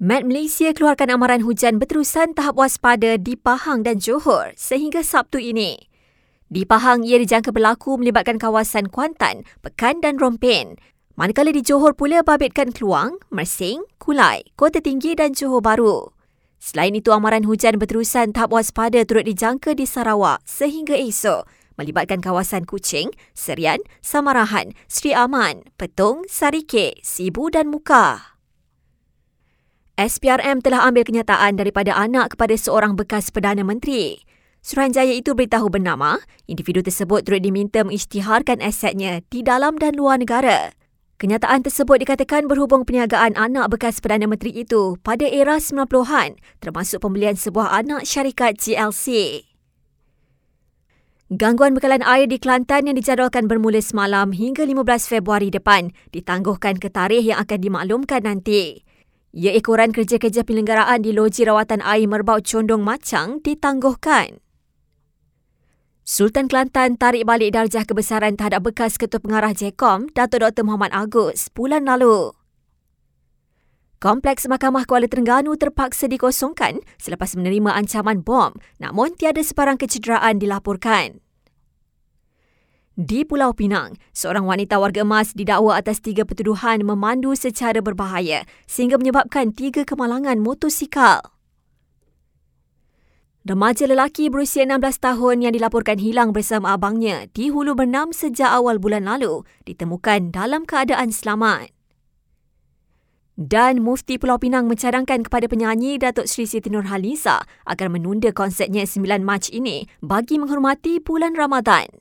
Met Malaysia keluarkan amaran hujan berterusan tahap waspada di Pahang dan Johor sehingga Sabtu ini. Di Pahang, ia dijangka berlaku melibatkan kawasan Kuantan, Pekan dan Rompin. Manakala di Johor pula babitkan Keluang, Mersing, Kulai, Kota Tinggi dan Johor Baru. Selain itu, amaran hujan berterusan tahap waspada turut dijangka di Sarawak sehingga esok melibatkan kawasan Kuching, Serian, Samarahan, Sri Aman, Petung, Sarike, Sibu dan Muka. SPRM telah ambil kenyataan daripada anak kepada seorang bekas Perdana Menteri. Suruhanjaya itu beritahu bernama, individu tersebut turut diminta mengisytiharkan asetnya di dalam dan luar negara. Kenyataan tersebut dikatakan berhubung perniagaan anak bekas Perdana Menteri itu pada era 90-an termasuk pembelian sebuah anak syarikat GLC. Gangguan bekalan air di Kelantan yang dijadualkan bermula semalam hingga 15 Februari depan ditangguhkan ke tarikh yang akan dimaklumkan nanti. Ya ekoran kerja-kerja penyelenggaraan di loji rawatan air Merbau Condong Macang ditangguhkan. Sultan Kelantan tarik balik darjah kebesaran terhadap bekas Ketua Pengarah JECOM, Datuk Dr. Muhammad Agus, bulan lalu. Kompleks Mahkamah Kuala Terengganu terpaksa dikosongkan selepas menerima ancaman bom namun tiada sebarang kecederaan dilaporkan. Di Pulau Pinang, seorang wanita warga emas didakwa atas tiga pertuduhan memandu secara berbahaya sehingga menyebabkan tiga kemalangan motosikal. Remaja lelaki berusia 16 tahun yang dilaporkan hilang bersama abangnya di Hulu Bernam sejak awal bulan lalu ditemukan dalam keadaan selamat. Dan Mufti Pulau Pinang mencadangkan kepada penyanyi Datuk Sri Siti Nurhaliza agar menunda konsertnya 9 Mac ini bagi menghormati bulan Ramadan.